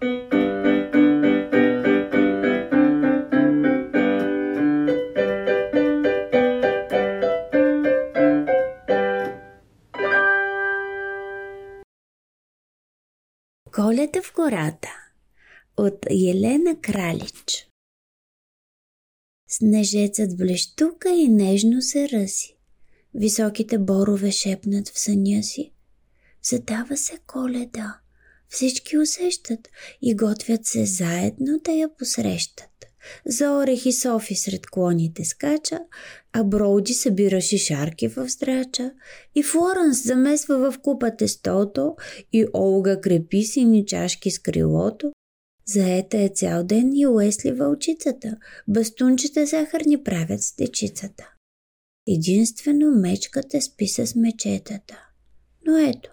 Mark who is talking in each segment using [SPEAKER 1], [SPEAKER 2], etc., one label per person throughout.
[SPEAKER 1] Коледа в гората от Елена Кралич Снежецът блещука и нежно се ръси. Високите борове шепнат в съня си. Задава се коледа. Всички усещат и готвят се заедно да я посрещат. За орех и Софи сред клоните скача, а Броуди събира шишарки в здрача, и Флоренс замесва в купа тестото, и Олга крепи сини чашки с крилото. Заета е цял ден и Уесли вълчицата, бастунчета захарни правят с дечицата. Единствено мечката спи с мечетата. Но ето,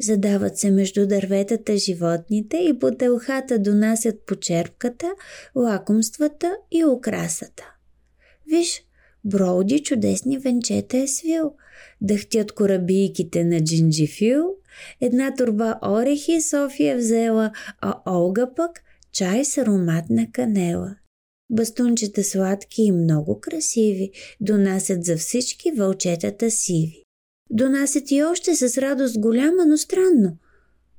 [SPEAKER 1] Задават се между дърветата животните и по телхата донасят почерпката, лакомствата и украсата. Виж, Броуди чудесни венчета е свил, дъхтят корабийките на джинджифил, една турба орехи София взела, а Олга пък чай с ароматна канела. Бастунчета сладки и много красиви донасят за всички вълчетата сиви. Донасят и още с радост голяма, но странно.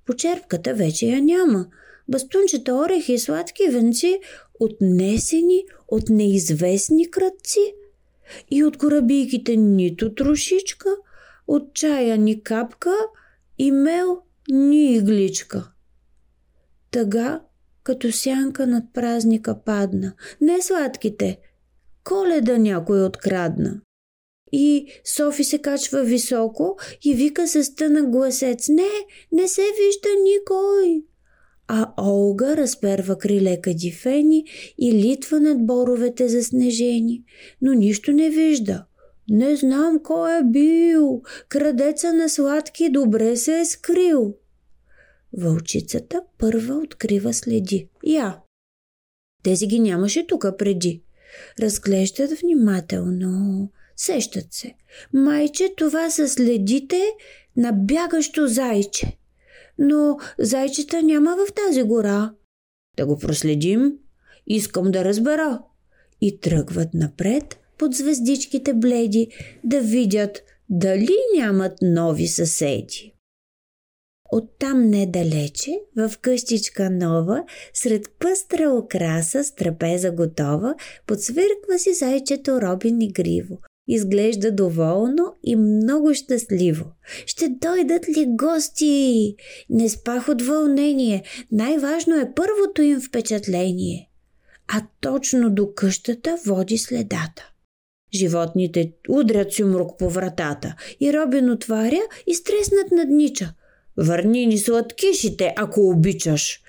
[SPEAKER 1] Почерпката вече я няма. Бастунчета орехи и сладки венци, отнесени от неизвестни кръци. И от корабийките нито трошичка, от чая ни капка и мел ни игличка. Тъга, като сянка над празника падна. Не сладките, коледа някой открадна. И Софи се качва високо и вика с тънък гласец «Не, не се вижда никой!» А Олга разперва криле кадифени и литва над боровете заснежени, но нищо не вижда. Не знам кой е бил, крадеца на сладки добре се е скрил. Вълчицата първа открива следи. Я. Тези ги нямаше тук преди. Разглеждат внимателно. Сещат се. Майче, това са следите на бягащо зайче. Но зайчета няма в тази гора. Да го проследим. Искам да разбера. И тръгват напред под звездичките бледи да видят дали нямат нови съседи. Оттам недалече, в къщичка нова, сред пъстра украса с трапеза готова, подсвирква си зайчето Робин игриво. Изглежда доволно и много щастливо. Ще дойдат ли гости? Не спах от вълнение. Най-важно е първото им впечатление. А точно до къщата води следата. Животните удрят сюмрук по вратата и Робин отваря и стреснат наднича. Върни ни сладкишите, ако обичаш.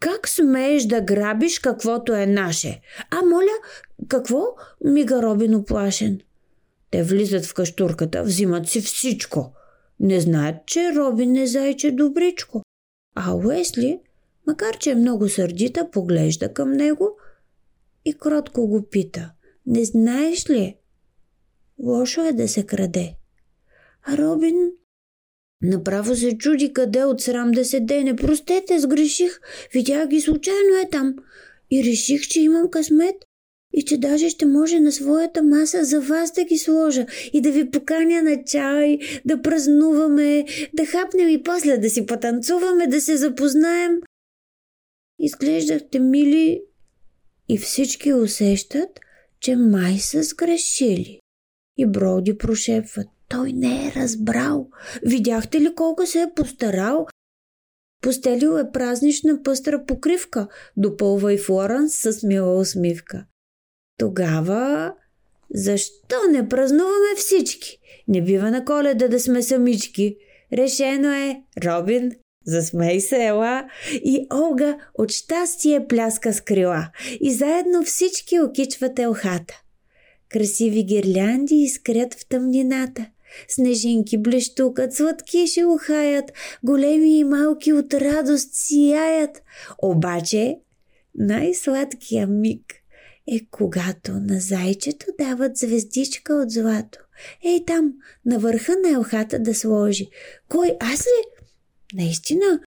[SPEAKER 1] Как смееш да грабиш каквото е наше? А моля, какво? Мига Робин оплашен. Те влизат в каштурката, взимат си всичко. Не знаят, че Робин е зайче добричко. А Уесли, макар че е много сърдита, поглежда към него и кротко го пита. Не знаеш ли? Лошо е да се краде. А Робин направо се чуди къде от срам да се дене. Простете, сгреших. Видях ги случайно е там. И реших, че имам късмет и че даже ще може на своята маса за вас да ги сложа и да ви поканя на чай, да празнуваме, да хапнем и после да си потанцуваме, да се запознаем. Изглеждахте мили и всички усещат, че май са сгрешили. И Броди прошепва, той не е разбрал. Видяхте ли колко се е постарал? Постелил е празнична пъстра покривка, допълва и Флоренс с мила усмивка. Тогава защо не празнуваме всички? Не бива на коледа да сме самички. Решено е, Робин, засмей се, ела. И Олга от щастие пляска с крила. И заедно всички окичват елхата. Красиви гирлянди изкрят в тъмнината. Снежинки блещукат, сладкиши ухаят, големи и малки от радост сияят. Обаче най-сладкия миг е когато на зайчето дават звездичка от злато. Ей там, на върха на елхата да сложи. Кой, аз ли? Наистина?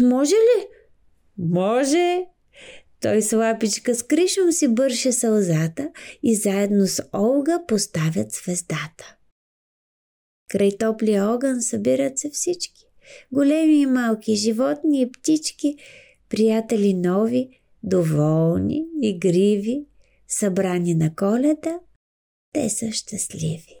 [SPEAKER 1] Може ли? Може! Той с лапичка с кришом си бърше сълзата и заедно с Олга поставят звездата. Край топлия огън събират се всички. Големи и малки животни и птички, приятели нови, доволни, игриви, събрани на коледа, те са щастливи.